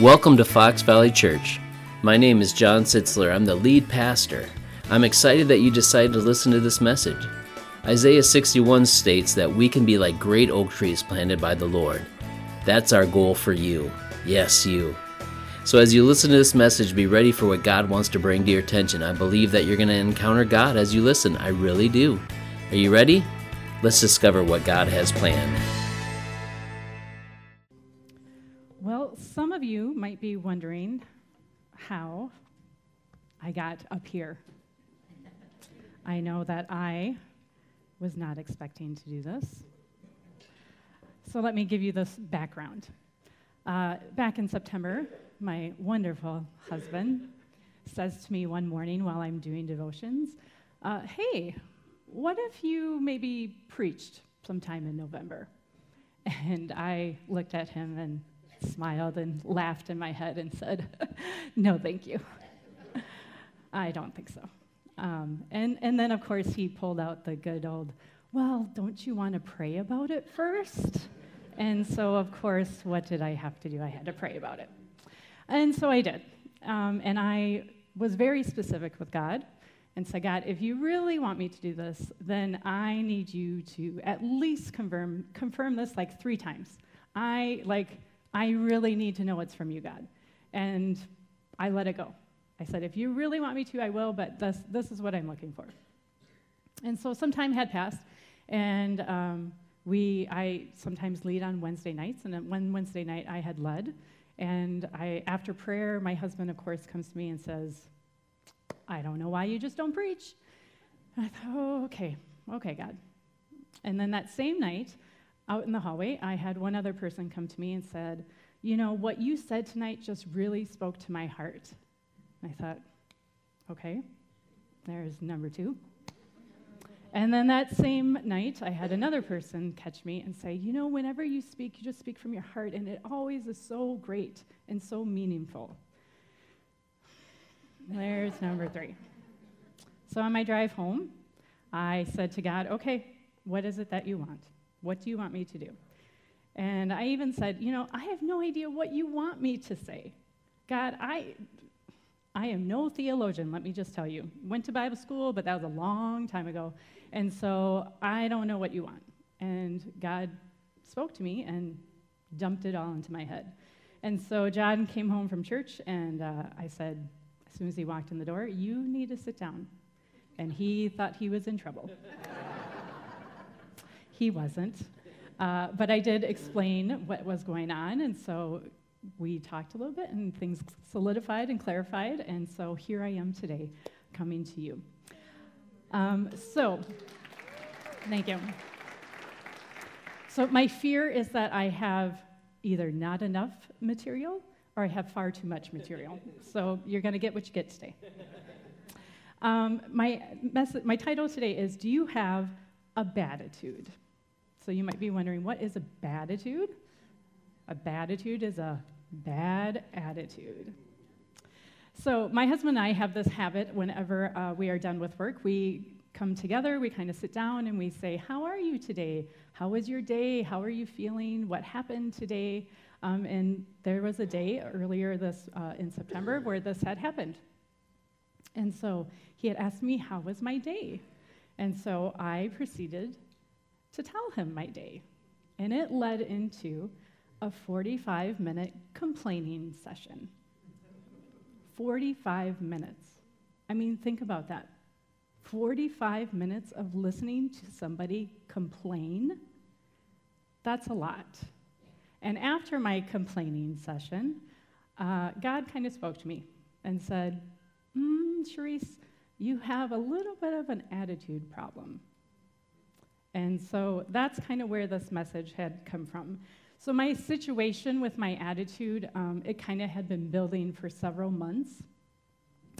Welcome to Fox Valley Church. My name is John Sitcler. I'm the lead pastor. I'm excited that you decided to listen to this message. Isaiah 61 states that we can be like great oak trees planted by the Lord. That's our goal for you. Yes, you. So as you listen to this message, be ready for what God wants to bring to your attention. I believe that you're going to encounter God as you listen. I really do. Are you ready? Let's discover what God has planned. Of you might be wondering how I got up here. I know that I was not expecting to do this. So let me give you this background. Uh, back in September, my wonderful husband says to me one morning while I'm doing devotions, uh, Hey, what if you maybe preached sometime in November? And I looked at him and smiled and laughed in my head and said, No, thank you. I don't think so. Um, and, and then, of course, he pulled out the good old, Well, don't you want to pray about it first? And so, of course, what did I have to do? I had to pray about it. And so I did. Um, and I was very specific with God and said, God, if you really want me to do this, then I need you to at least confirm, confirm this like three times. I, like, I really need to know it's from you, God. And I let it go. I said, if you really want me to, I will, but this, this is what I'm looking for. And so some time had passed, and um, we, I sometimes lead on Wednesday nights, and one Wednesday night I had led. And I, after prayer, my husband, of course, comes to me and says, I don't know why you just don't preach. And I thought, oh, okay, okay, God. And then that same night, out in the hallway, I had one other person come to me and said, You know, what you said tonight just really spoke to my heart. And I thought, okay, there's number two. And then that same night, I had another person catch me and say, You know, whenever you speak, you just speak from your heart, and it always is so great and so meaningful. There's number three. So on my drive home, I said to God, Okay, what is it that you want? What do you want me to do? And I even said, You know, I have no idea what you want me to say. God, I, I am no theologian, let me just tell you. Went to Bible school, but that was a long time ago. And so I don't know what you want. And God spoke to me and dumped it all into my head. And so John came home from church, and uh, I said, as soon as he walked in the door, You need to sit down. And he thought he was in trouble. he wasn't. Uh, but I did explain what was going on, and so we talked a little bit, and things solidified and clarified, and so here I am today coming to you. Um, so, thank you. So, my fear is that I have either not enough material or I have far too much material. So, you're going to get what you get today. Um, my, mess- my title today is Do You Have a Baditude? So, you might be wondering, what is a baditude? A baditude is a bad attitude. So, my husband and I have this habit whenever uh, we are done with work. We come together, we kind of sit down, and we say, How are you today? How was your day? How are you feeling? What happened today? Um, and there was a day earlier this uh, in September where this had happened. And so he had asked me, How was my day? And so I proceeded to tell him my day. And it led into a 45 minute complaining session. 45 minutes. I mean, think about that. 45 minutes of listening to somebody complain. That's a lot. And after my complaining session, uh, God kind of spoke to me and said, mm, Cherise, you have a little bit of an attitude problem. And so that's kind of where this message had come from. So, my situation with my attitude, um, it kind of had been building for several months.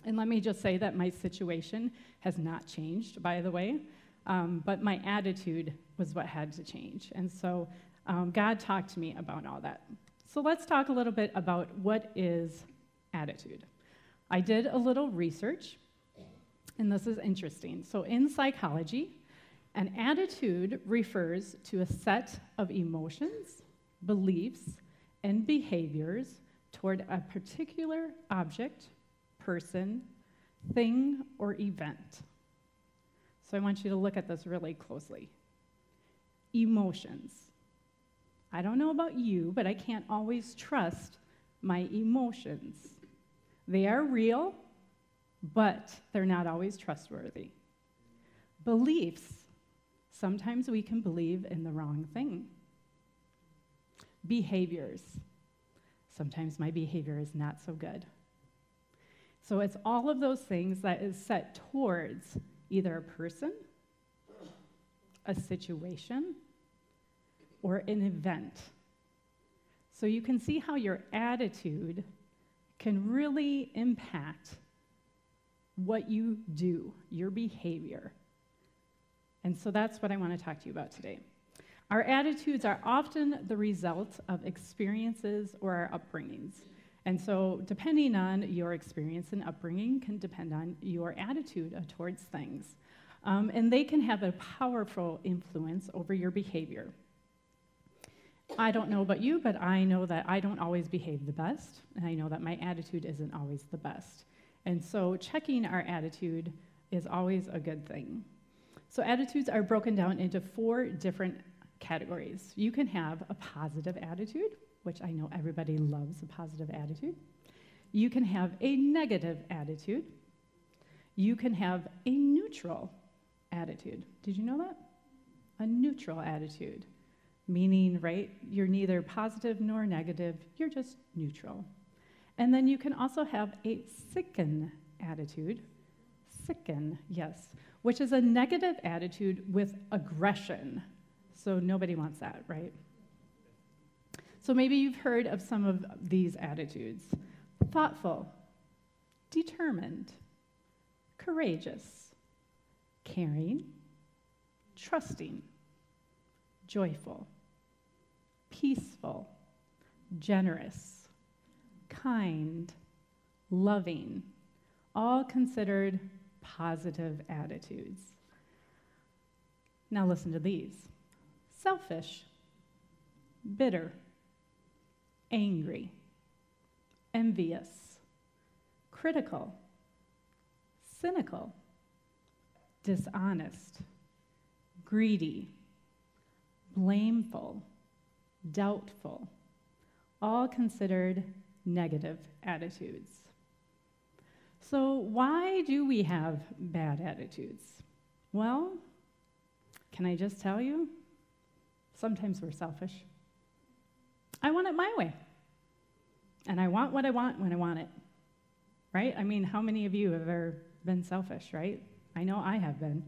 And let me just say that my situation has not changed, by the way, um, but my attitude was what had to change. And so, um, God talked to me about all that. So, let's talk a little bit about what is attitude. I did a little research, and this is interesting. So, in psychology, an attitude refers to a set of emotions beliefs, and behaviors toward a particular object, person, thing, or event. So I want you to look at this really closely. Emotions. I don't know about you, but I can't always trust my emotions. They are real, but they're not always trustworthy. Beliefs. Sometimes we can believe in the wrong thing. Behaviors. Sometimes my behavior is not so good. So it's all of those things that is set towards either a person, a situation, or an event. So you can see how your attitude can really impact what you do, your behavior. And so that's what I want to talk to you about today. Our attitudes are often the result of experiences or our upbringings. And so, depending on your experience and upbringing, can depend on your attitude towards things. Um, and they can have a powerful influence over your behavior. I don't know about you, but I know that I don't always behave the best, and I know that my attitude isn't always the best. And so, checking our attitude is always a good thing. So, attitudes are broken down into four different categories. You can have a positive attitude, which I know everybody loves a positive attitude. You can have a negative attitude. You can have a neutral attitude. Did you know that? A neutral attitude, meaning, right, you're neither positive nor negative, you're just neutral. And then you can also have a sicken attitude. Sicken, yes, which is a negative attitude with aggression. So nobody wants that, right? So maybe you've heard of some of these attitudes thoughtful, determined, courageous, caring, trusting, joyful, peaceful, generous, kind, loving, all considered positive attitudes. Now listen to these selfish, bitter, angry, envious, critical, cynical, dishonest, greedy, blameful, doubtful, all considered negative attitudes. So, why do we have bad attitudes? Well, can I just tell you? Sometimes we're selfish. I want it my way. And I want what I want when I want it. Right? I mean, how many of you have ever been selfish, right? I know I have been.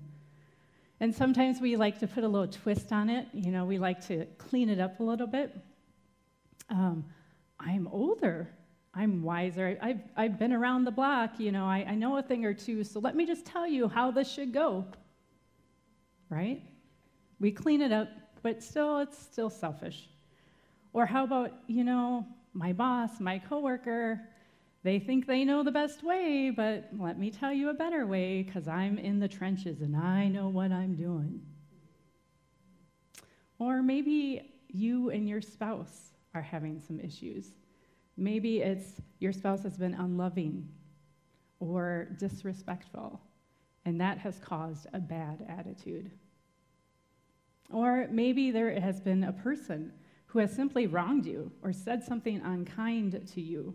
And sometimes we like to put a little twist on it. You know, we like to clean it up a little bit. Um, I'm older. I'm wiser. I've, I've been around the block. You know, I, I know a thing or two. So let me just tell you how this should go. Right? We clean it up, but still, it's still selfish. Or how about, you know, my boss, my coworker, they think they know the best way, but let me tell you a better way because I'm in the trenches and I know what I'm doing. Or maybe you and your spouse are having some issues. Maybe it's your spouse has been unloving or disrespectful, and that has caused a bad attitude. Or maybe there has been a person who has simply wronged you or said something unkind to you.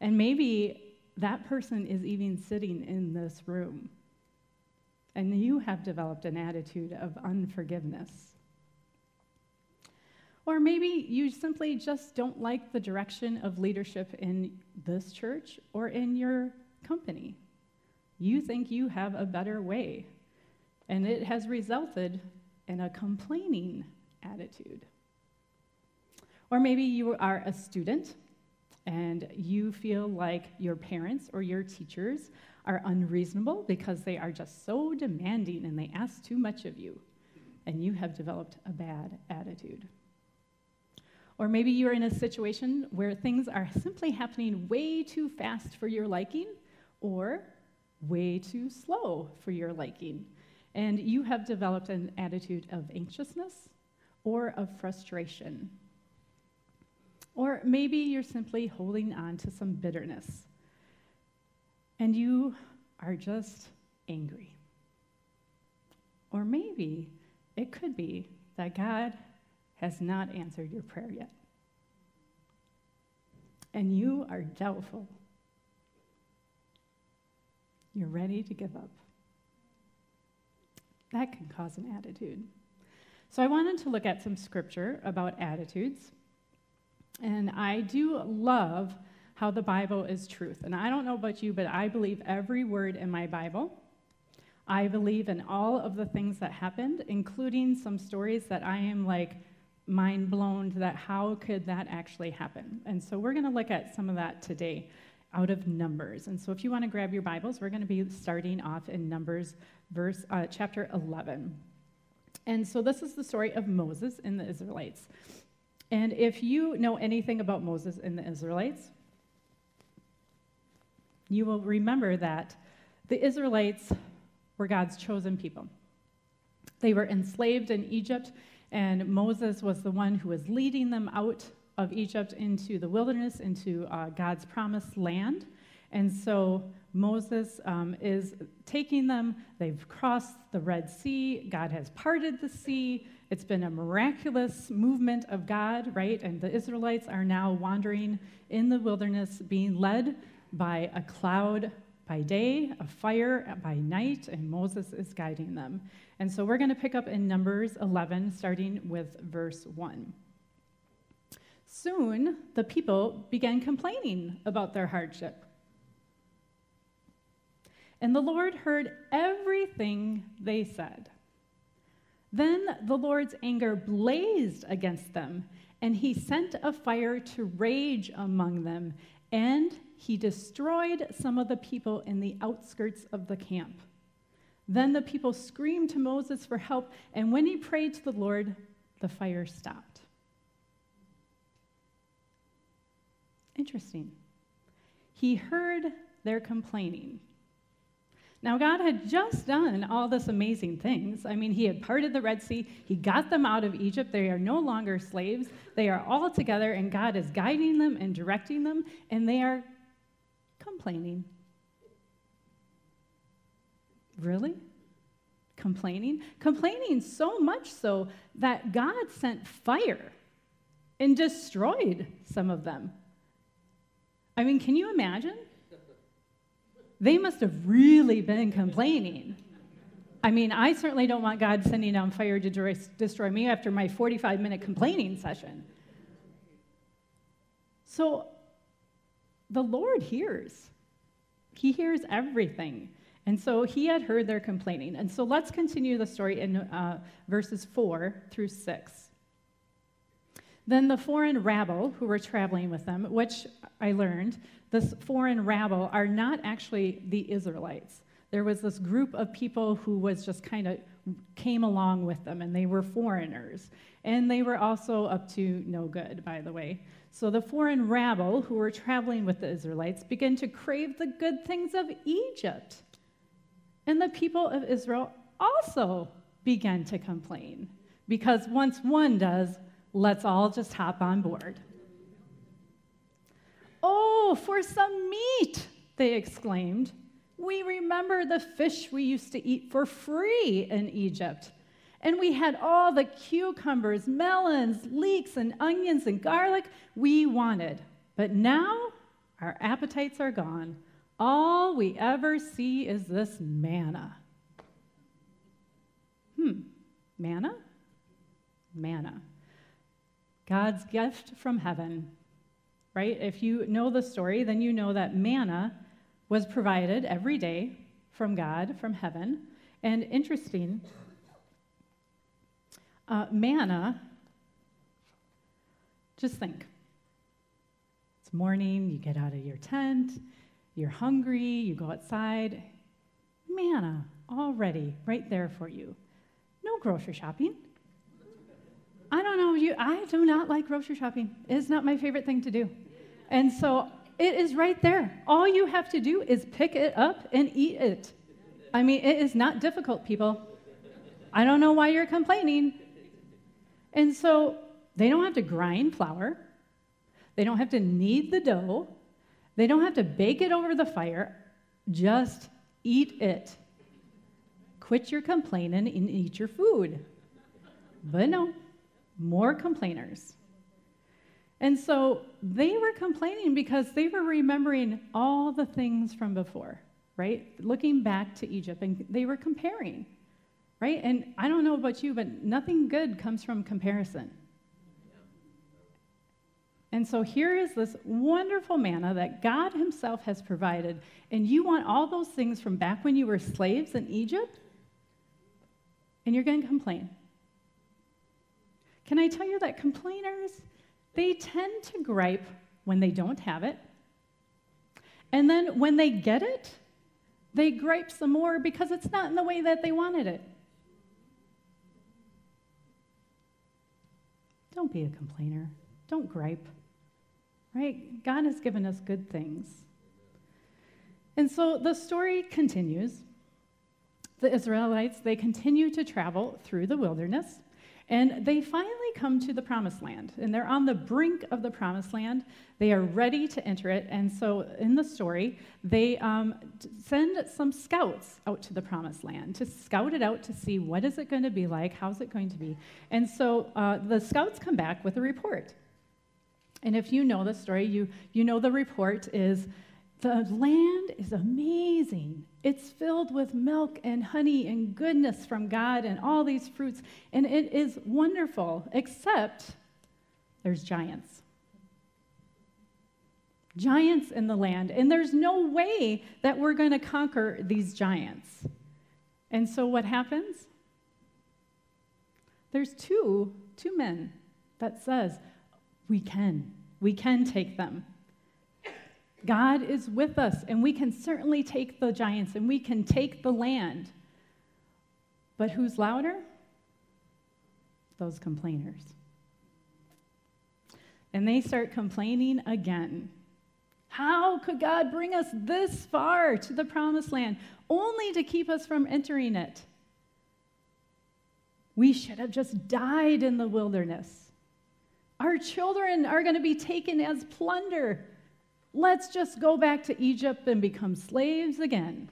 And maybe that person is even sitting in this room. And you have developed an attitude of unforgiveness. Or maybe you simply just don't like the direction of leadership in this church or in your company. You think you have a better way, and it has resulted in a complaining attitude. Or maybe you are a student and you feel like your parents or your teachers are unreasonable because they are just so demanding and they ask too much of you, and you have developed a bad attitude. Or maybe you're in a situation where things are simply happening way too fast for your liking or way too slow for your liking. And you have developed an attitude of anxiousness or of frustration Or maybe you're simply holding on to some bitterness and you are just angry. Or maybe it could be that God has not answered your prayer yet. And you are doubtful. You're ready to give up. That can cause an attitude. So I wanted to look at some scripture about attitudes. And I do love how the Bible is truth. And I don't know about you, but I believe every word in my Bible. I believe in all of the things that happened, including some stories that I am like mind blown that how could that actually happen? And so we're going to look at some of that today out of Numbers. And so if you want to grab your Bibles, we're going to be starting off in Numbers verse uh, chapter 11. And so this is the story of Moses and the Israelites. And if you know anything about Moses and the Israelites, you will remember that the Israelites were God's chosen people. They were enslaved in Egypt, and Moses was the one who was leading them out of Egypt into the wilderness, into uh, God's promised land. And so Moses um, is taking them. They've crossed the Red Sea. God has parted the sea. It's been a miraculous movement of God, right? And the Israelites are now wandering in the wilderness, being led by a cloud by day, a fire by night, and Moses is guiding them. And so we're going to pick up in Numbers 11, starting with verse 1. Soon the people began complaining about their hardship. And the Lord heard everything they said. Then the Lord's anger blazed against them, and he sent a fire to rage among them, and he destroyed some of the people in the outskirts of the camp. Then the people screamed to Moses for help, and when he prayed to the Lord, the fire stopped. Interesting. He heard their complaining. Now, God had just done all this amazing things. I mean, He had parted the Red Sea, He got them out of Egypt. They are no longer slaves. They are all together, and God is guiding them and directing them, and they are complaining. Really? Complaining? Complaining so much so that God sent fire and destroyed some of them. I mean, can you imagine? They must have really been complaining. I mean, I certainly don't want God sending down fire to destroy me after my 45 minute complaining session. So the Lord hears, He hears everything. And so he had heard their complaining. And so let's continue the story in uh, verses 4 through 6. Then the foreign rabble who were traveling with them, which I learned, this foreign rabble are not actually the Israelites. There was this group of people who was just kind of came along with them, and they were foreigners. And they were also up to no good, by the way. So the foreign rabble who were traveling with the Israelites began to crave the good things of Egypt. And the people of Israel also began to complain because once one does, let's all just hop on board. Oh, for some meat, they exclaimed. We remember the fish we used to eat for free in Egypt. And we had all the cucumbers, melons, leeks, and onions and garlic we wanted. But now our appetites are gone. All we ever see is this manna. Hmm, manna? Manna. God's gift from heaven, right? If you know the story, then you know that manna was provided every day from God, from heaven. And interesting, uh, manna, just think. It's morning, you get out of your tent, you're hungry, you go outside. Manna already right there for you. No grocery shopping. I don't know you, I do not like grocery shopping. It's not my favorite thing to do. And so it is right there. All you have to do is pick it up and eat it. I mean, it is not difficult, people. I don't know why you're complaining. And so they don't have to grind flour. They don't have to knead the dough. They don't have to bake it over the fire. Just eat it. Quit your complaining and eat your food. But no, more complainers. And so they were complaining because they were remembering all the things from before, right? Looking back to Egypt, and they were comparing, right? And I don't know about you, but nothing good comes from comparison. And so here is this wonderful manna that God Himself has provided, and you want all those things from back when you were slaves in Egypt, and you're going to complain. Can I tell you that complainers, they tend to gripe when they don't have it. And then when they get it, they gripe some more because it's not in the way that they wanted it. Don't be a complainer. Don't gripe. Right? God has given us good things. And so the story continues. The Israelites, they continue to travel through the wilderness. And they finally come to the promised land, and they're on the brink of the promised land. They are ready to enter it. And so, in the story, they um, send some scouts out to the promised land to scout it out to see what is it going to be like, how's it going to be. And so, uh, the scouts come back with a report. And if you know the story, you, you know the report is the land is amazing. It's filled with milk and honey and goodness from God and all these fruits. And it is wonderful, except there's giants. Giants in the land. And there's no way that we're going to conquer these giants. And so what happens? There's two, two men that says, we can. We can take them. God is with us, and we can certainly take the giants and we can take the land. But who's louder? Those complainers. And they start complaining again. How could God bring us this far to the promised land only to keep us from entering it? We should have just died in the wilderness. Our children are going to be taken as plunder. Let's just go back to Egypt and become slaves again.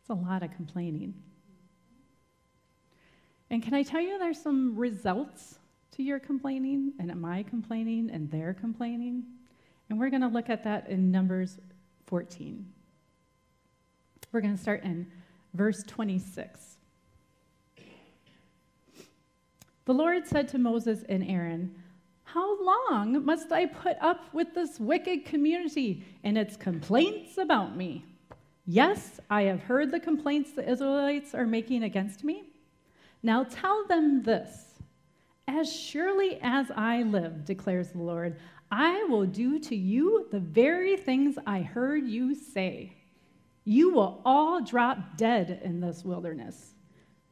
It's a lot of complaining. And can I tell you there's some results to your complaining and my complaining and their complaining? And we're going to look at that in Numbers 14. We're going to start in verse 26. The Lord said to Moses and Aaron, how long must I put up with this wicked community and its complaints about me? Yes, I have heard the complaints the Israelites are making against me. Now tell them this As surely as I live, declares the Lord, I will do to you the very things I heard you say. You will all drop dead in this wilderness.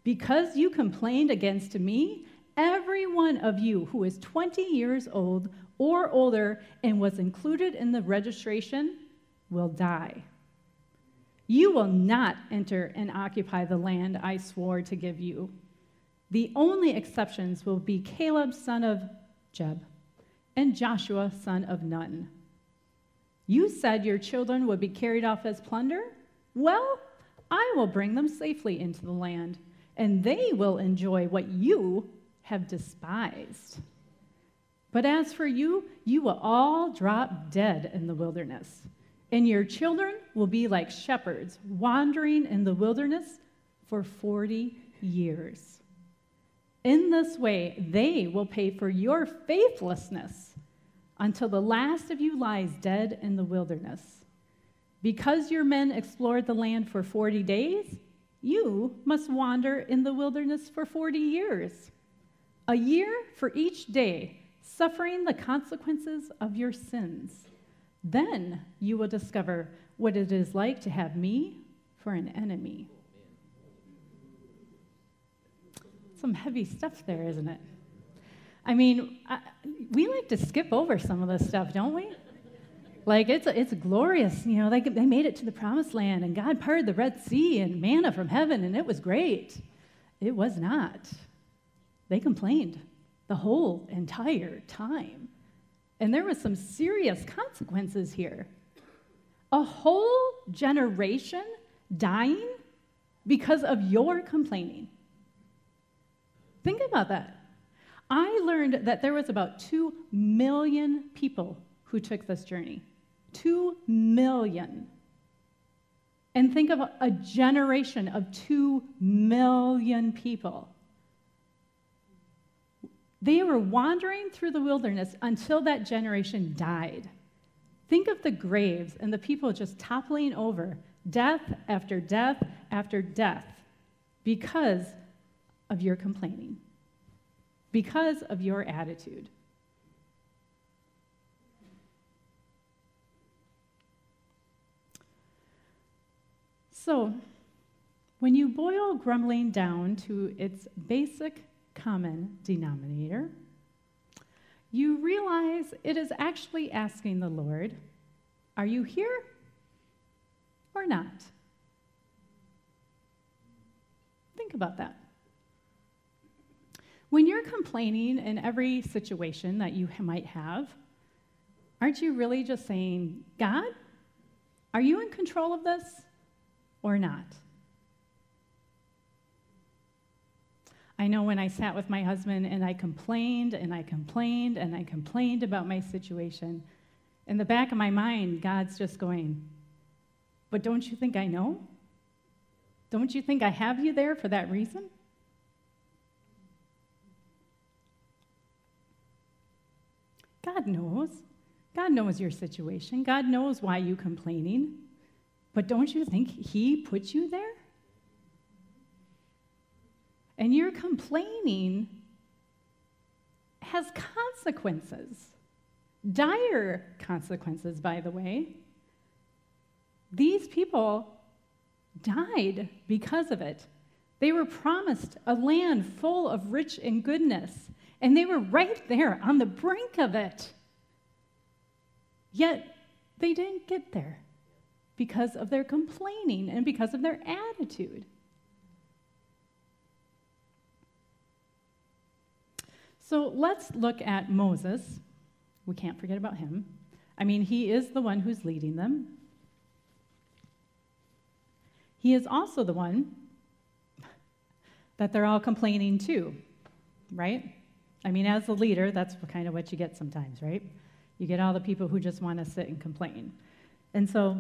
Because you complained against me every one of you who is 20 years old or older and was included in the registration will die. You will not enter and occupy the land I swore to give you. The only exceptions will be Caleb, son of Jeb, and Joshua, son of Nun. You said your children would be carried off as plunder? Well, I will bring them safely into the land, and they will enjoy what you have despised. But as for you, you will all drop dead in the wilderness, and your children will be like shepherds wandering in the wilderness for 40 years. In this way, they will pay for your faithlessness until the last of you lies dead in the wilderness. Because your men explored the land for 40 days, you must wander in the wilderness for 40 years a year for each day, suffering the consequences of your sins. Then you will discover what it is like to have me for an enemy. Some heavy stuff there, isn't it? I mean, I, we like to skip over some of this stuff, don't we? Like it's it's glorious, you know. They they made it to the promised land, and God parted the Red Sea and manna from heaven, and it was great. It was not. They complained. the whole entire time. And there was some serious consequences here. A whole generation dying because of your complaining. Think about that. I learned that there was about 2 million people who took this journey. 2 million. And think of a generation of 2 million people. They were wandering through the wilderness until that generation died. Think of the graves and the people just toppling over, death after death after death, because of your complaining, because of your attitude. So, when you boil grumbling down to its basic common denominator, you realize it is actually asking the Lord, Are you here or not? Think about that. When you're complaining in every situation that you might have, aren't you really just saying, God, are you in control of this? or not. I know when I sat with my husband and I complained and I complained and I complained about my situation, in the back of my mind, God's just going, But don't you think I know? Don't you think I have you there for that reason? God knows. God knows your situation. God knows why you're complaining. But don't you think He put you there? And your complaining has consequences, dire consequences, by the way. These people died because of it. They were promised a land full of rich and goodness, and they were right there on the brink of it. Yet they didn't get there because of their complaining and because of their attitude. So let's look at Moses. We can't forget about him. I mean, he is the one who's leading them. He is also the one that they're all complaining to, right? I mean, as a leader, that's kind of what you get sometimes, right? You get all the people who just want to sit and complain. And so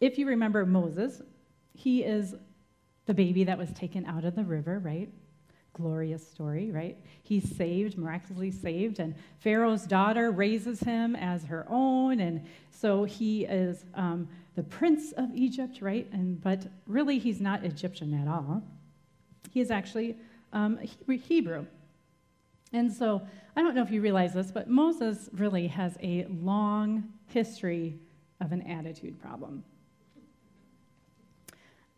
if you remember Moses, he is the baby that was taken out of the river, right? Glorious story, right? He's saved, miraculously saved, and Pharaoh's daughter raises him as her own, and so he is um, the prince of Egypt, right? And but really, he's not Egyptian at all. He is actually um, Hebrew. And so I don't know if you realize this, but Moses really has a long history of an attitude problem.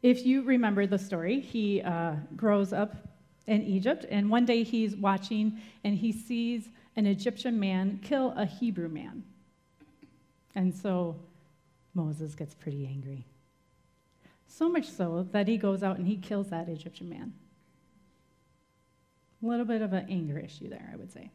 If you remember the story, he uh, grows up in Egypt, and one day he's watching and he sees an Egyptian man kill a Hebrew man. And so Moses gets pretty angry. So much so that he goes out and he kills that Egyptian man. A little bit of an anger issue there, I would say.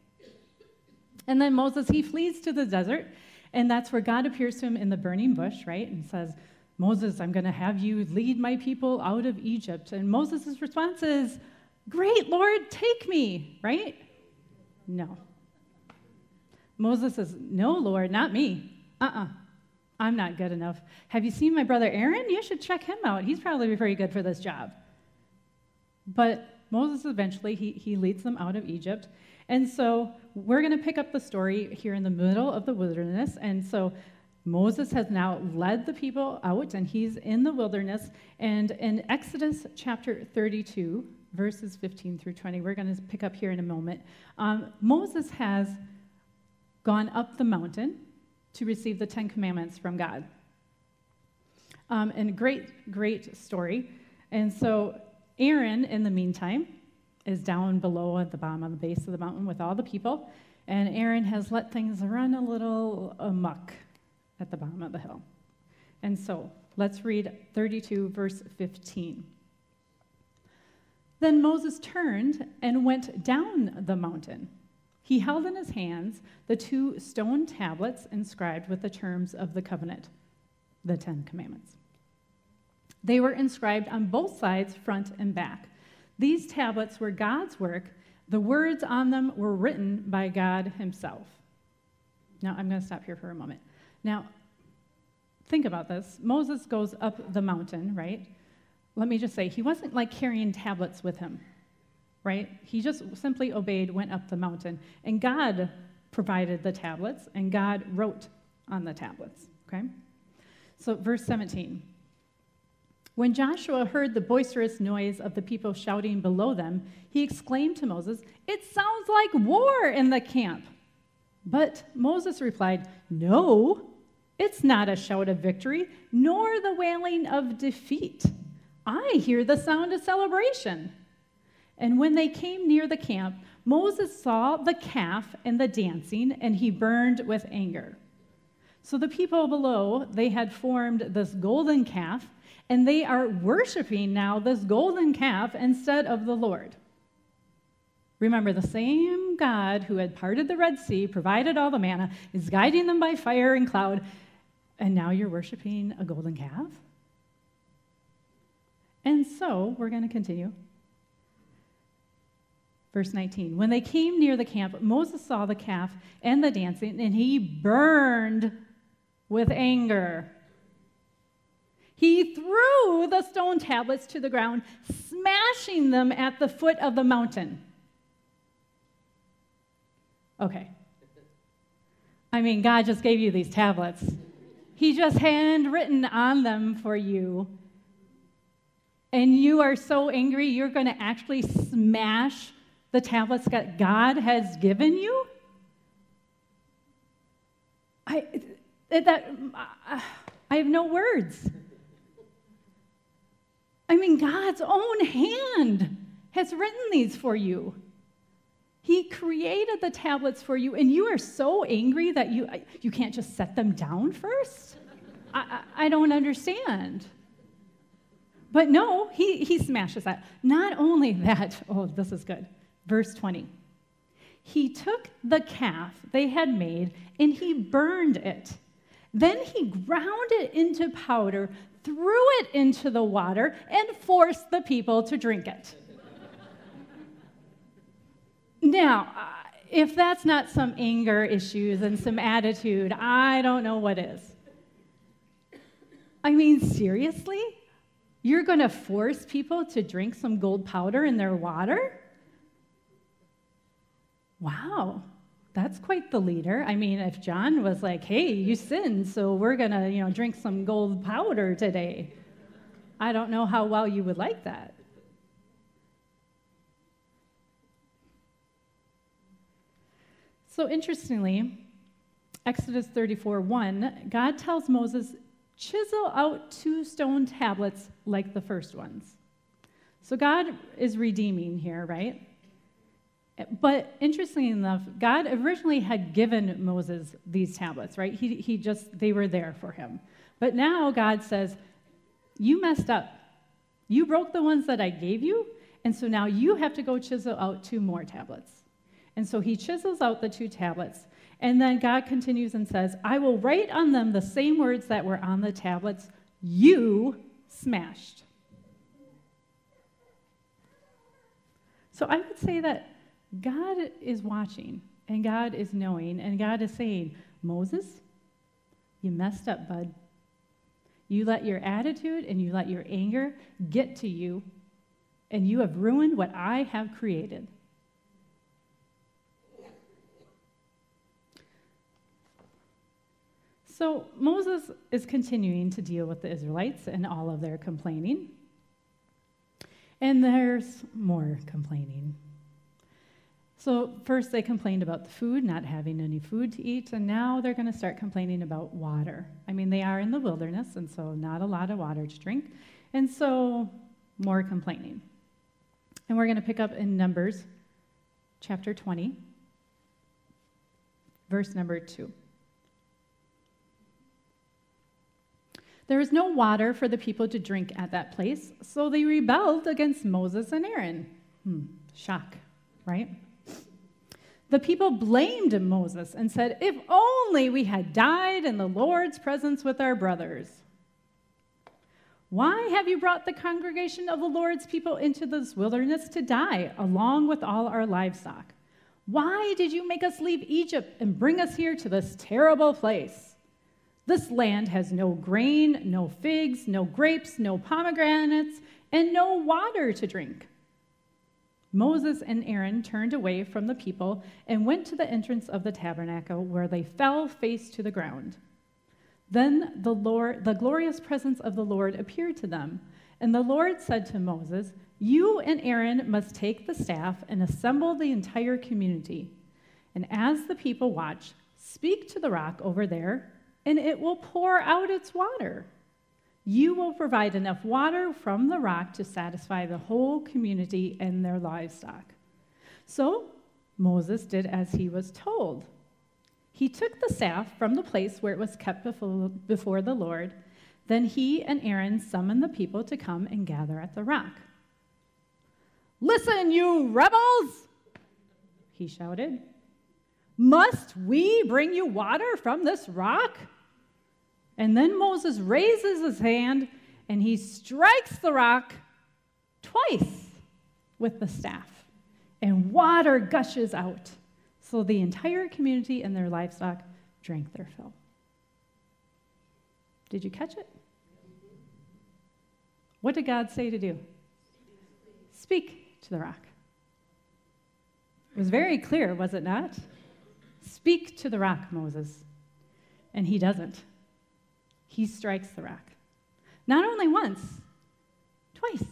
And then Moses, he flees to the desert, and that's where God appears to him in the burning bush, right? And says, Moses, I'm going to have you lead my people out of Egypt. And Moses' response is, Great, Lord, take me, right? No. Moses says, No, Lord, not me. Uh uh-uh. uh. i am not good enough. Have you seen my brother Aaron? You should check him out. He's probably very good for this job. But Moses eventually, he, he leads them out of Egypt. And so we're going to pick up the story here in the middle of the wilderness. And so Moses has now led the people out and he's in the wilderness. And in Exodus chapter 32, verses 15 through 20, we're going to pick up here in a moment. Um, Moses has gone up the mountain to receive the Ten Commandments from God. Um, and great, great story. And so Aaron, in the meantime, is down below at the bottom of the base of the mountain with all the people. And Aaron has let things run a little amuck at the bottom of the hill. And so let's read 32, verse 15. Then Moses turned and went down the mountain. He held in his hands the two stone tablets inscribed with the terms of the covenant, the Ten Commandments. They were inscribed on both sides, front and back. These tablets were God's work. The words on them were written by God Himself. Now, I'm going to stop here for a moment. Now, think about this. Moses goes up the mountain, right? Let me just say, he wasn't like carrying tablets with him, right? He just simply obeyed, went up the mountain. And God provided the tablets, and God wrote on the tablets, okay? So, verse 17. When Joshua heard the boisterous noise of the people shouting below them, he exclaimed to Moses, It sounds like war in the camp. But Moses replied, No, it's not a shout of victory, nor the wailing of defeat. I hear the sound of celebration. And when they came near the camp, Moses saw the calf and the dancing, and he burned with anger. So the people below, they had formed this golden calf and they are worshiping now this golden calf instead of the Lord. Remember, the same God who had parted the Red Sea, provided all the manna, is guiding them by fire and cloud, and now you're worshiping a golden calf? And so, we're going to continue. Verse 19 When they came near the camp, Moses saw the calf and the dancing, and he burned with anger. He threw the stone tablets to the ground, smashing them at the foot of the mountain. Okay. I mean, God just gave you these tablets. He just handwritten on them for you. And you are so angry, you're going to actually smash the tablets that God has given you? I, that, I have no words. I mean, God's own hand has written these for you. He created the tablets for you, and you are so angry that you, you can't just set them down first? I, I, I don't understand. But no, he, he smashes that. Not only that, oh, this is good. Verse 20. He took the calf they had made and he burned it. Then he ground it into powder, threw it into the water, and forced the people to drink it. now, uh, if that's not some anger issues and some attitude, I don't know what is. I mean, seriously? You're going to force people to drink some gold powder in their water? Wow that's quite the leader. I mean, if John was like, hey, you sinned, so we're going to, you know, drink some gold powder today, I don't know how well you would like that. So interestingly, Exodus 34 1, God tells Moses, chisel out two stone tablets like the first ones. So God is redeeming here, right? But interestingly enough, God originally had given Moses these tablets, right? He, he just, they were there for him. But now God says, You messed up. You broke the ones that I gave you, and so now you have to go chisel out two more tablets. And so he chisels out the two tablets. And then God continues and says, I will write on them the same words that were on the tablets you smashed. So I would say that God is watching and God is knowing and God is saying, Moses, you messed up, bud. You let your attitude and you let your anger get to you, and you have ruined what I have created. So Moses is continuing to deal with the Israelites and all of their complaining. And there's more complaining. So, first they complained about the food, not having any food to eat, and now they're going to start complaining about water. I mean, they are in the wilderness, and so not a lot of water to drink, and so more complaining. And we're going to pick up in Numbers chapter 20, verse number 2. There was no water for the people to drink at that place, so they rebelled against Moses and Aaron. Hmm, shock, right? The people blamed Moses and said, If only we had died in the Lord's presence with our brothers. Why have you brought the congregation of the Lord's people into this wilderness to die, along with all our livestock? Why did you make us leave Egypt and bring us here to this terrible place? This land has no grain, no figs, no grapes, no pomegranates, and no water to drink. Moses and Aaron turned away from the people and went to the entrance of the tabernacle, where they fell face to the ground. Then the Lord, the glorious presence of the Lord appeared to them, and the Lord said to Moses, "You and Aaron must take the staff and assemble the entire community. And as the people watch, speak to the rock over there and it will pour out its water. You will provide enough water from the rock to satisfy the whole community and their livestock. So Moses did as he was told. He took the staff from the place where it was kept before the Lord. Then he and Aaron summoned the people to come and gather at the rock. Listen, you rebels, he shouted. Must we bring you water from this rock? And then Moses raises his hand and he strikes the rock twice with the staff, and water gushes out. So the entire community and their livestock drank their fill. Did you catch it? What did God say to do? Speak to the rock. It was very clear, was it not? Speak to the rock, Moses. And he doesn't he strikes the rock. Not only once, twice.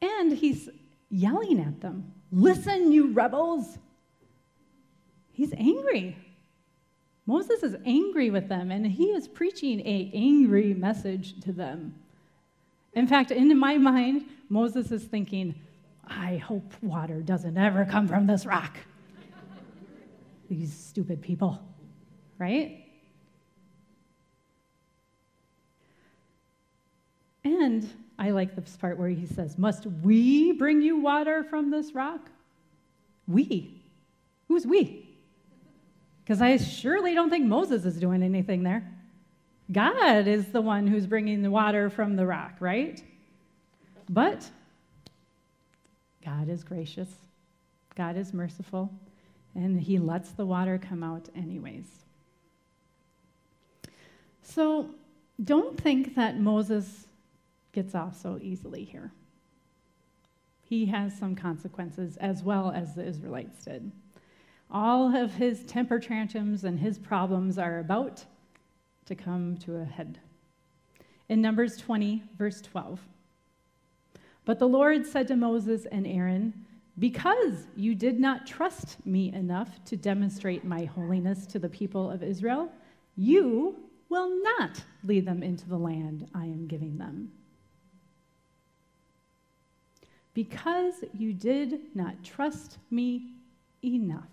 And he's yelling at them Listen, you rebels. He's angry. Moses is angry with them, and he is preaching a angry message to them. In fact, in my mind, Moses is thinking, I hope water doesn't ever come from this rock. These stupid people, right? And I like this part where he says, Must we bring you water from this rock? We. Who's we? Because I surely don't think Moses is doing anything there. God is the one who's bringing the water from the rock, right? But God is gracious, God is merciful, and he lets the water come out anyways. So don't think that Moses gets off so easily here. He has some consequences as well as the Israelites did. All of his temper tantrums and his problems are about to come to a head. In Numbers 20, verse 12, but the Lord said to Moses and Aaron, Because you did not trust me enough to demonstrate my holiness to the people of Israel, you will not lead them into the land I am giving them because you did not trust me enough.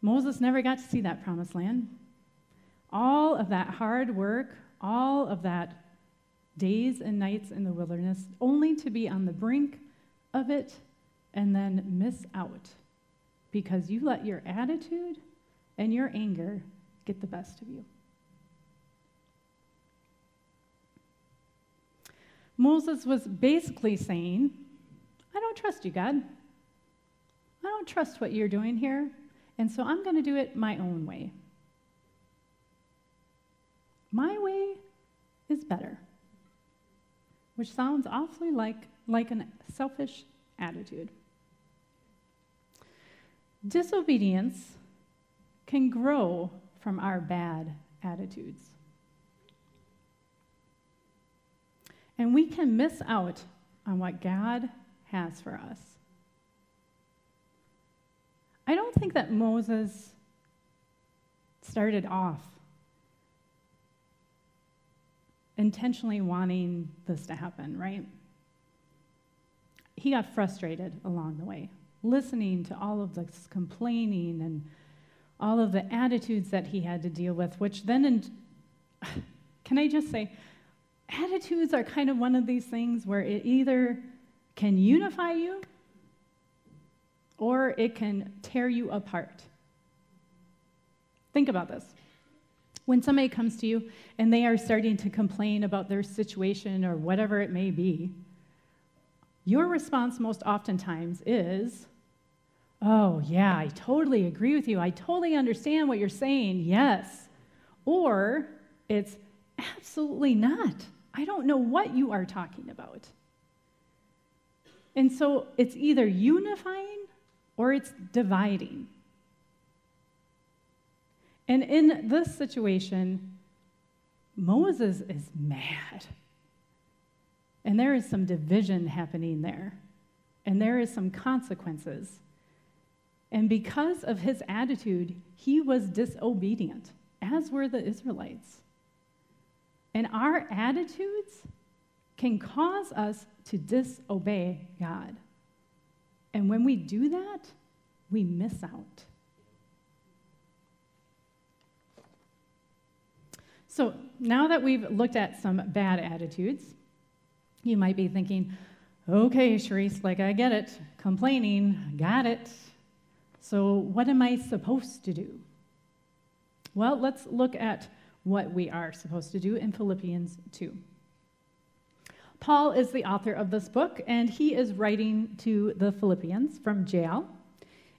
Moses never got to see that promised land. All of that hard work, all of that days and nights in the wilderness, only to be on the brink of it and then miss out because you let your attitude and your anger get the best of you. Moses was basically saying, I don't trust you, God. I don't trust what you're doing here, and so I'm going to do it my own way. My way is better, which sounds awfully like, like a selfish attitude. Disobedience can grow from our bad attitudes. And we can miss out on what God has for us. I don't think that Moses started off intentionally wanting this to happen, right? He got frustrated along the way, listening to all of this complaining and all of the attitudes that he had to deal with, which then, can I just say, attitudes are kind of one of these things where it either can unify you or it can tear you apart. Think about this. When somebody comes to you and they are starting to complain about their situation or whatever it may be, your response most oftentimes is, Oh, yeah, I totally agree with you. I totally understand what you're saying. Yes. Or it's absolutely not. I don't know what you are talking about. And so it's either unifying or it's dividing. And in this situation, Moses is mad. And there is some division happening there. And there is some consequences. And because of his attitude, he was disobedient, as were the Israelites. And our attitudes can cause us to disobey God. And when we do that, we miss out. So now that we've looked at some bad attitudes, you might be thinking, okay, Cherise, like I get it. Complaining, got it. So what am I supposed to do? Well, let's look at what we are supposed to do in Philippians 2. Paul is the author of this book, and he is writing to the Philippians from jail.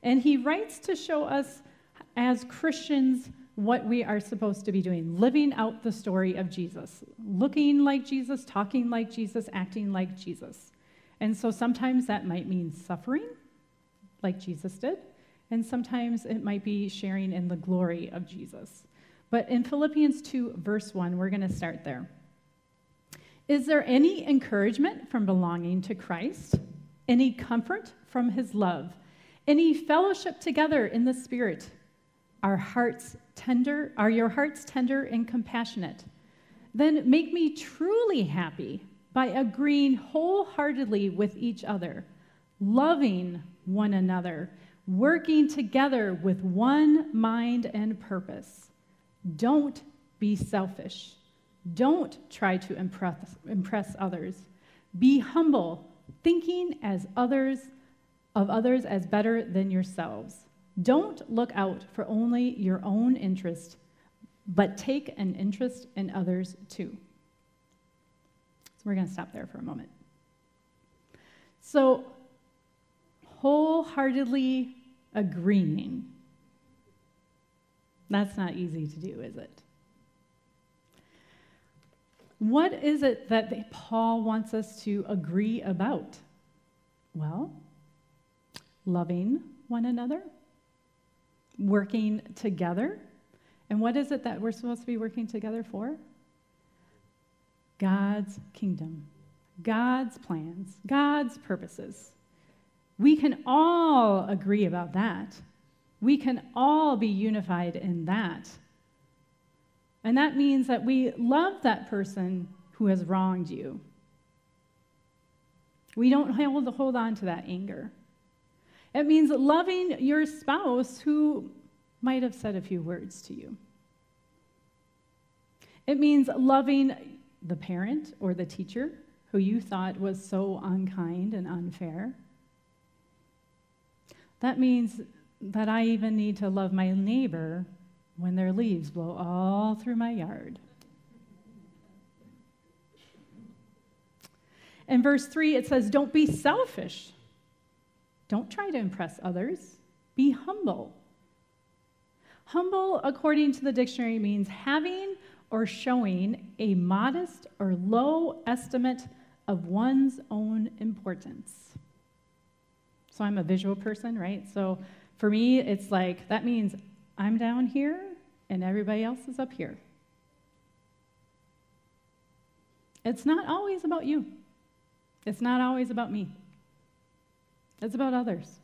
And he writes to show us as Christians what we are supposed to be doing, living out the story of Jesus, looking like Jesus, talking like Jesus, acting like Jesus. And so sometimes that might mean suffering, like Jesus did, and sometimes it might be sharing in the glory of Jesus. But in Philippians 2, verse 1, we're going to start there. Is there any encouragement from belonging to Christ? Any comfort from his love? Any fellowship together in the Spirit? Are hearts tender, are your hearts tender and compassionate? Then make me truly happy by agreeing wholeheartedly with each other, loving one another, working together with one mind and purpose. Don't be selfish. Don't try to impress, impress others. Be humble, thinking as others of others as better than yourselves. Don't look out for only your own interest, but take an interest in others too. So we're going to stop there for a moment. So, wholeheartedly agreeing. That's not easy to do, is it? What is it that Paul wants us to agree about? Well, loving one another, working together. And what is it that we're supposed to be working together for? God's kingdom, God's plans, God's purposes. We can all agree about that. We can all be unified in that. And that means that we love that person who has wronged you. We don't hold, hold on to that anger. It means loving your spouse who might have said a few words to you. It means loving the parent or the teacher who you thought was so unkind and unfair. That means that I even need to love my neighbor when their leaves blow all through my yard. In verse 3, it says, Don't be selfish. Don't try to impress others. Be humble. Humble, according to the dictionary, means having or showing a modest or low estimate of one's own importance. So I'm a visual person, right? So for me, it's like that means I'm down here and everybody else is up here. It's not always about you, it's not always about me, it's about others.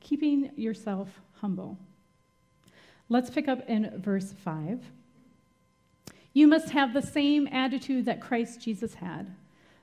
Keeping yourself humble. Let's pick up in verse 5. You must have the same attitude that Christ Jesus had.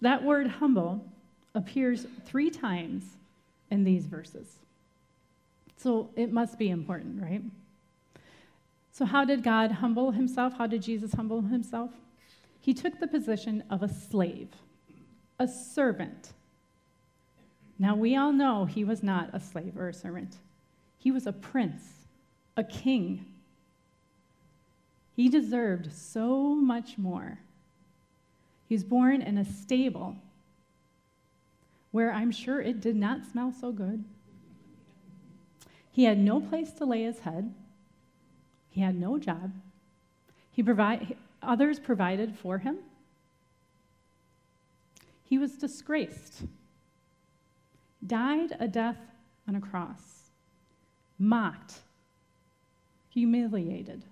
that word humble appears three times in these verses. So, it must be important, right? So, how did God humble himself? How did Jesus humble himself? He took the position of a slave, a servant. Now, we all know he was not a slave or a servant, he was a prince, a king. He deserved so much more. He was born in a stable where I'm sure it did not smell so good. He had no place to lay his head. He had no job. He provide, others provided for him. He was disgraced, died a death on a cross, mocked, humiliated.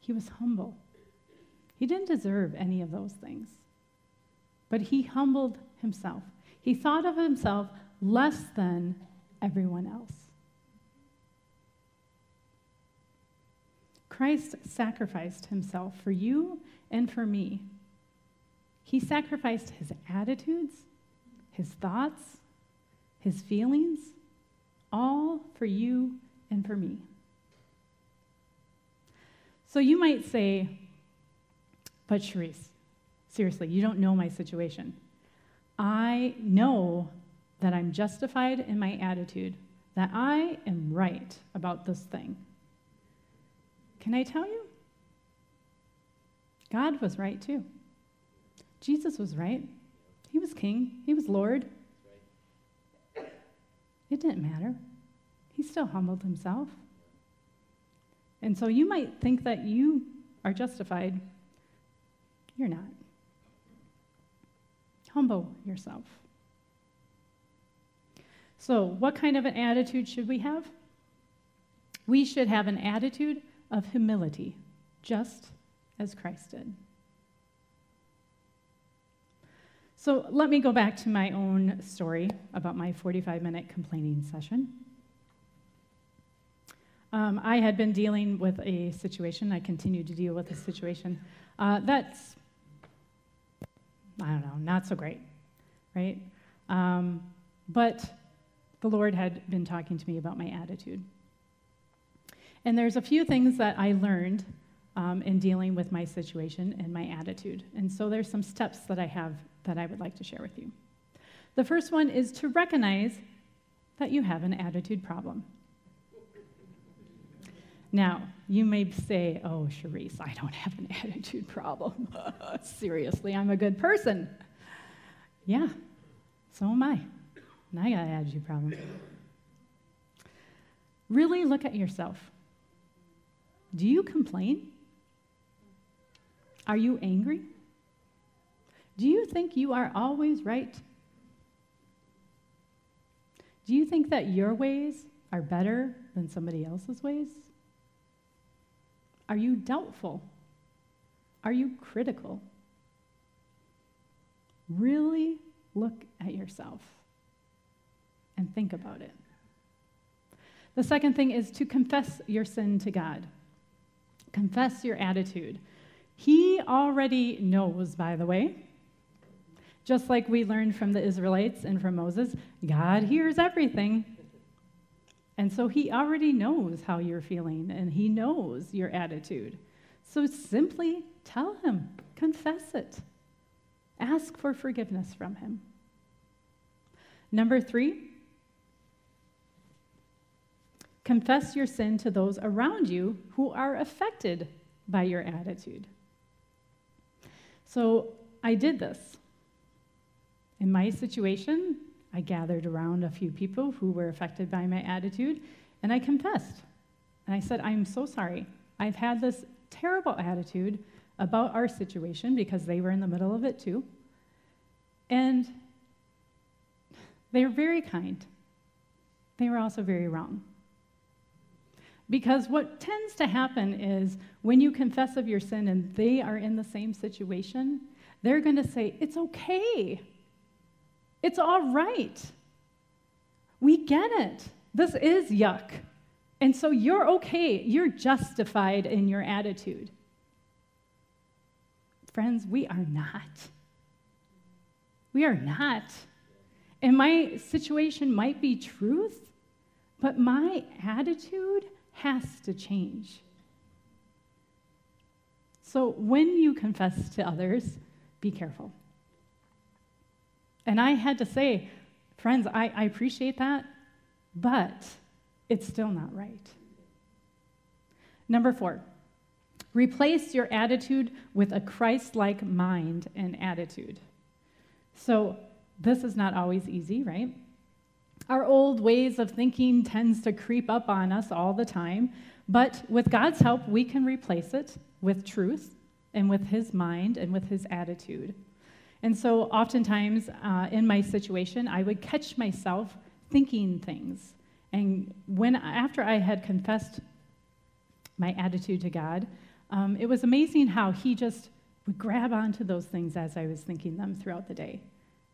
He was humble. He didn't deserve any of those things. But he humbled himself. He thought of himself less than everyone else. Christ sacrificed himself for you and for me. He sacrificed his attitudes, his thoughts, his feelings, all for you and for me. So you might say, but Cherise, seriously, you don't know my situation. I know that I'm justified in my attitude, that I am right about this thing. Can I tell you? God was right too. Jesus was right. He was king, he was Lord. It didn't matter. He still humbled himself. And so you might think that you are justified you're not. Humble yourself. So, what kind of an attitude should we have? We should have an attitude of humility, just as Christ did. So, let me go back to my own story about my 45 minute complaining session. Um, I had been dealing with a situation, I continue to deal with a situation uh, that's I don't know, not so great, right? Um, but the Lord had been talking to me about my attitude. And there's a few things that I learned um, in dealing with my situation and my attitude. And so there's some steps that I have that I would like to share with you. The first one is to recognize that you have an attitude problem. Now, you may say, oh, Cherise, I don't have an attitude problem. Seriously, I'm a good person. Yeah, so am I. And I got an attitude problem. Really look at yourself. Do you complain? Are you angry? Do you think you are always right? Do you think that your ways are better than somebody else's ways? Are you doubtful? Are you critical? Really look at yourself and think about it. The second thing is to confess your sin to God. Confess your attitude. He already knows, by the way. Just like we learned from the Israelites and from Moses, God hears everything. And so he already knows how you're feeling and he knows your attitude. So simply tell him, confess it, ask for forgiveness from him. Number three, confess your sin to those around you who are affected by your attitude. So I did this. In my situation, I gathered around a few people who were affected by my attitude, and I confessed. And I said, I'm so sorry. I've had this terrible attitude about our situation because they were in the middle of it too. And they were very kind. they were also very wrong. Because what tends to happen is when you confess of your sin and they are in the same situation, they're going to say, It's okay. It's all right. We get it. This is yuck. And so you're okay. You're justified in your attitude. Friends, we are not. We are not. And my situation might be truth, but my attitude has to change. So when you confess to others, be careful. And I had to say, friends, I, I appreciate that, but it's still not right. Number four, replace your attitude with a Christ like mind and attitude. So, this is not always easy, right? Our old ways of thinking tends to creep up on us all the time, but with God's help, we can replace it with truth and with his mind and with his attitude. And so oftentimes uh, in my situation, I would catch myself thinking things. And when after I had confessed my attitude to God, um, it was amazing how he just would grab onto those things as I was thinking them throughout the day.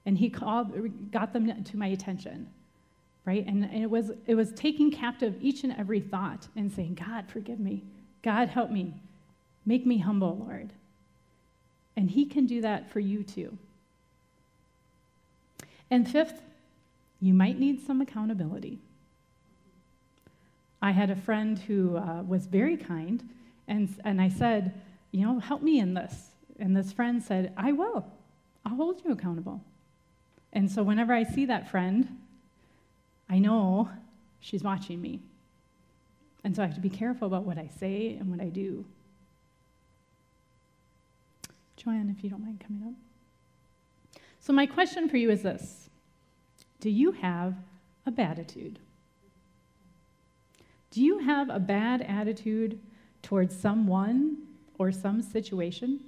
And he called, got them to my attention, right? And, and it, was, it was taking captive each and every thought and saying, God, forgive me. God, help me. Make me humble, Lord. And he can do that for you too. And fifth, you might need some accountability. I had a friend who uh, was very kind, and, and I said, You know, help me in this. And this friend said, I will. I'll hold you accountable. And so whenever I see that friend, I know she's watching me. And so I have to be careful about what I say and what I do. Joanne, if you don't mind coming up. So, my question for you is this Do you have a bad attitude? Do you have a bad attitude towards someone or some situation?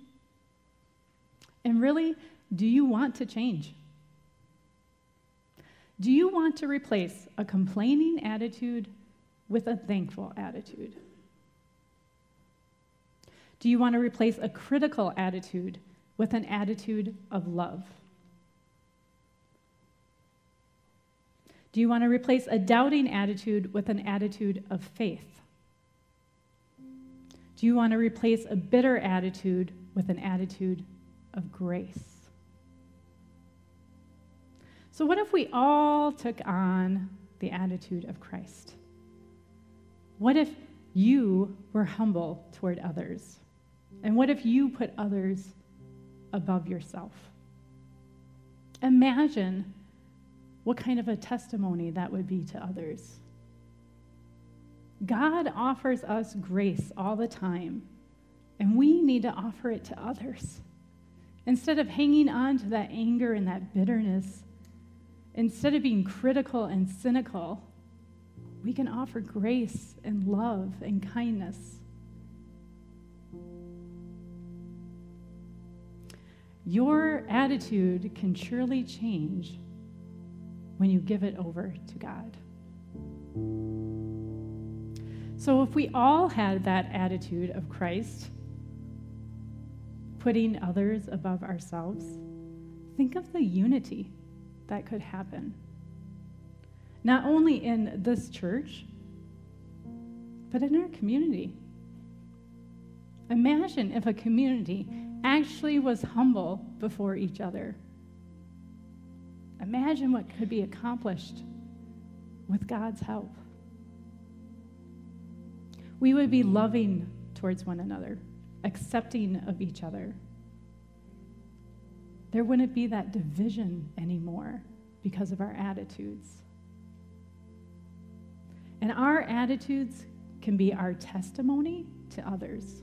And really, do you want to change? Do you want to replace a complaining attitude with a thankful attitude? Do you want to replace a critical attitude with an attitude of love? Do you want to replace a doubting attitude with an attitude of faith? Do you want to replace a bitter attitude with an attitude of grace? So, what if we all took on the attitude of Christ? What if you were humble toward others? And what if you put others above yourself? Imagine what kind of a testimony that would be to others. God offers us grace all the time, and we need to offer it to others. Instead of hanging on to that anger and that bitterness, Instead of being critical and cynical, we can offer grace and love and kindness. Your attitude can surely change when you give it over to God. So, if we all had that attitude of Christ, putting others above ourselves, think of the unity that could happen. Not only in this church, but in our community. Imagine if a community actually was humble before each other. Imagine what could be accomplished with God's help. We would be loving towards one another, accepting of each other there wouldn't be that division anymore because of our attitudes. And our attitudes can be our testimony to others.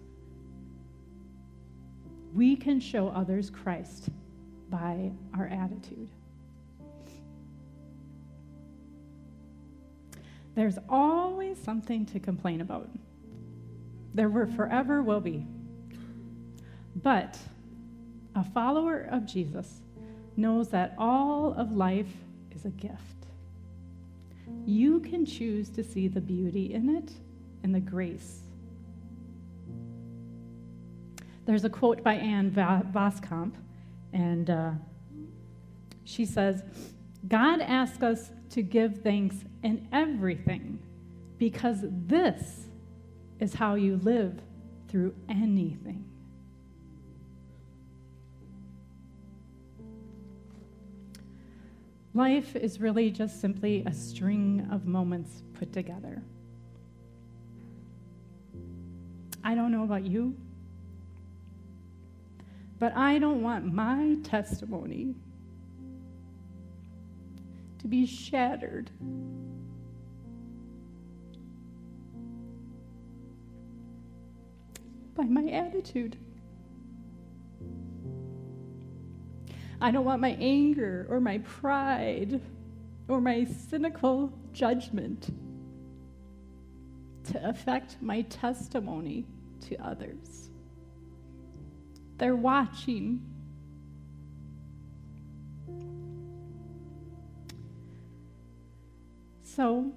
We can show others Christ by our attitude. There's always something to complain about. There were forever will be. But a follower of Jesus knows that all of life is a gift. you can choose to see the beauty in it and the grace. There's a quote by Ann Voskamp, and uh, she says, God asks us to give thanks in everything because this is how you live through anything. Life is really just simply a string of moments put together. I don't know about you, but I don't want my testimony to be shattered. By my attitude. I don't want my anger or my pride or my cynical judgment to affect my testimony to others. They're watching. So,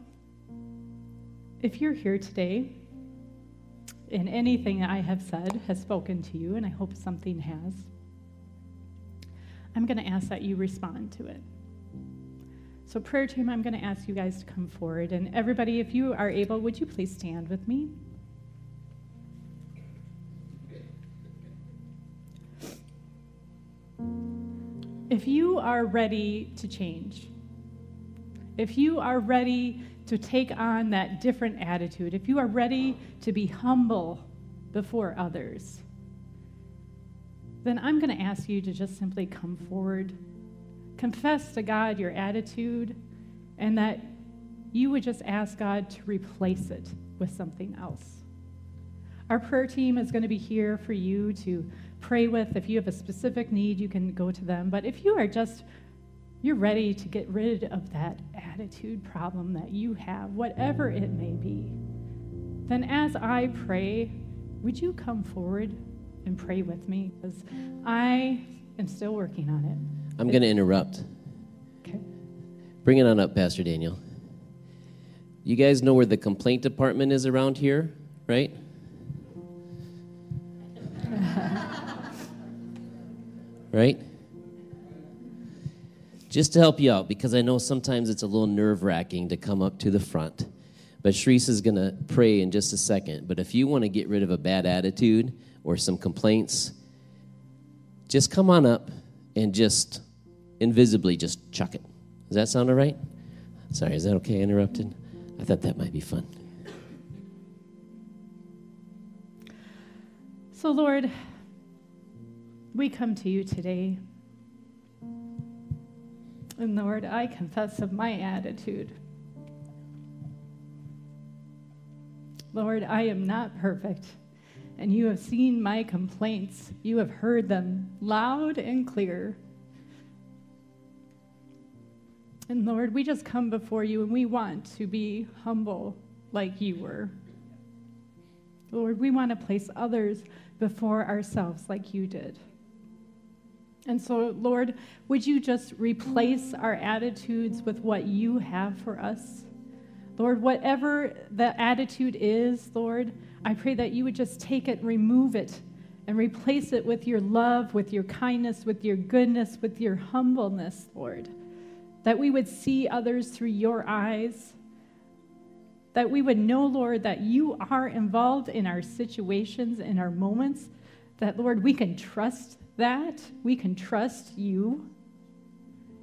if you're here today and anything I have said has spoken to you, and I hope something has, I'm going to ask that you respond to it. So, prayer team, I'm going to ask you guys to come forward. And everybody, if you are able, would you please stand with me? If you are ready to change, if you are ready to take on that different attitude, if you are ready to be humble before others, then I'm going to ask you to just simply come forward, confess to God your attitude, and that you would just ask God to replace it with something else. Our prayer team is going to be here for you to pray with. If you have a specific need, you can go to them. But if you are just you're ready to get rid of that attitude problem that you have, whatever it may be, then as I pray, would you come forward and pray with me because I am still working on it. I'm going to interrupt. Okay. Bring it on up, Pastor Daniel. You guys know where the complaint department is around here, right? Right? Just to help you out, because I know sometimes it's a little nerve wracking to come up to the front. But Cherise is going to pray in just a second. But if you want to get rid of a bad attitude, or some complaints, just come on up and just invisibly just chuck it. Does that sound all right? Sorry, is that okay? Interrupted? I thought that might be fun. So, Lord, we come to you today. And Lord, I confess of my attitude. Lord, I am not perfect and you have seen my complaints. You have heard them loud and clear. And Lord, we just come before you and we want to be humble like you were. Lord, we want to place others before ourselves like you did. And so, Lord, would you just replace our attitudes with what you have for us? Lord, whatever the attitude is, Lord, I pray that you would just take it, remove it, and replace it with your love, with your kindness, with your goodness, with your humbleness, Lord. That we would see others through your eyes. That we would know, Lord, that you are involved in our situations, in our moments. That, Lord, we can trust that. We can trust you.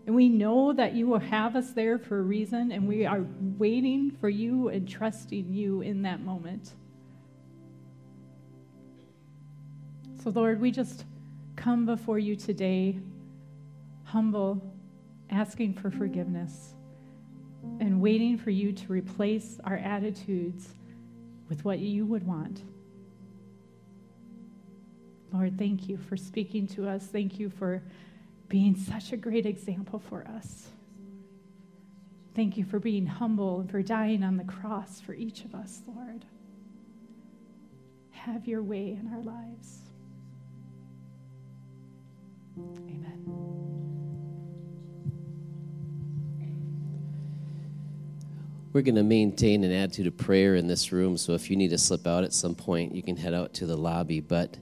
And we know that you will have us there for a reason, and we are waiting for you and trusting you in that moment. So, Lord, we just come before you today, humble, asking for forgiveness, and waiting for you to replace our attitudes with what you would want. Lord, thank you for speaking to us. Thank you for being such a great example for us. Thank you for being humble and for dying on the cross for each of us, Lord. Have your way in our lives. Amen. We're going to maintain an attitude of prayer in this room, so if you need to slip out at some point, you can head out to the lobby. But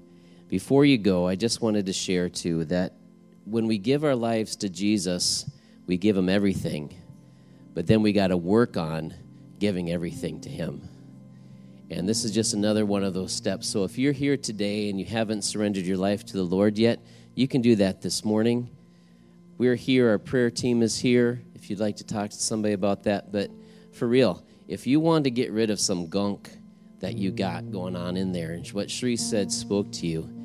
before you go, I just wanted to share too that when we give our lives to Jesus, we give him everything. But then we got to work on giving everything to him. And this is just another one of those steps. So if you're here today and you haven't surrendered your life to the Lord yet, you can do that this morning. We're here, our prayer team is here if you'd like to talk to somebody about that. But for real, if you want to get rid of some gunk that you got going on in there and what Shri said spoke to you,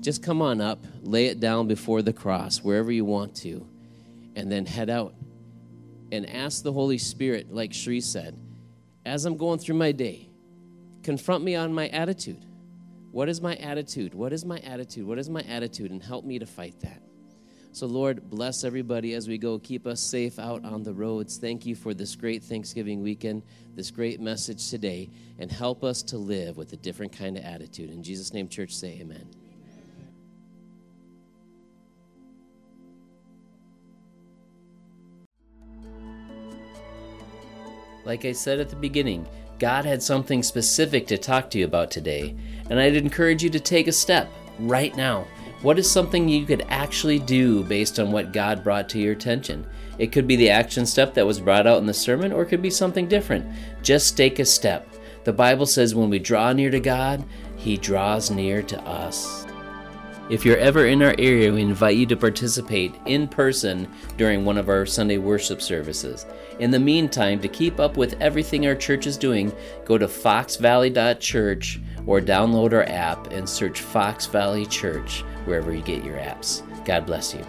just come on up, lay it down before the cross, wherever you want to, and then head out and ask the Holy Spirit, like Shri said, as I'm going through my day, confront me on my attitude. What is my attitude? What is my attitude? What is my attitude? And help me to fight that. So, Lord, bless everybody as we go. Keep us safe out on the roads. Thank you for this great Thanksgiving weekend, this great message today, and help us to live with a different kind of attitude. In Jesus' name, church, say amen. Like I said at the beginning, God had something specific to talk to you about today, and I'd encourage you to take a step right now what is something you could actually do based on what God brought to your attention? It could be the action step that was brought out in the sermon, or it could be something different. Just take a step. The Bible says when we draw near to God, He draws near to us. If you're ever in our area, we invite you to participate in person during one of our Sunday worship services. In the meantime, to keep up with everything our church is doing, go to foxvalley.church or download our app and search Fox Valley Church wherever you get your apps. God bless you.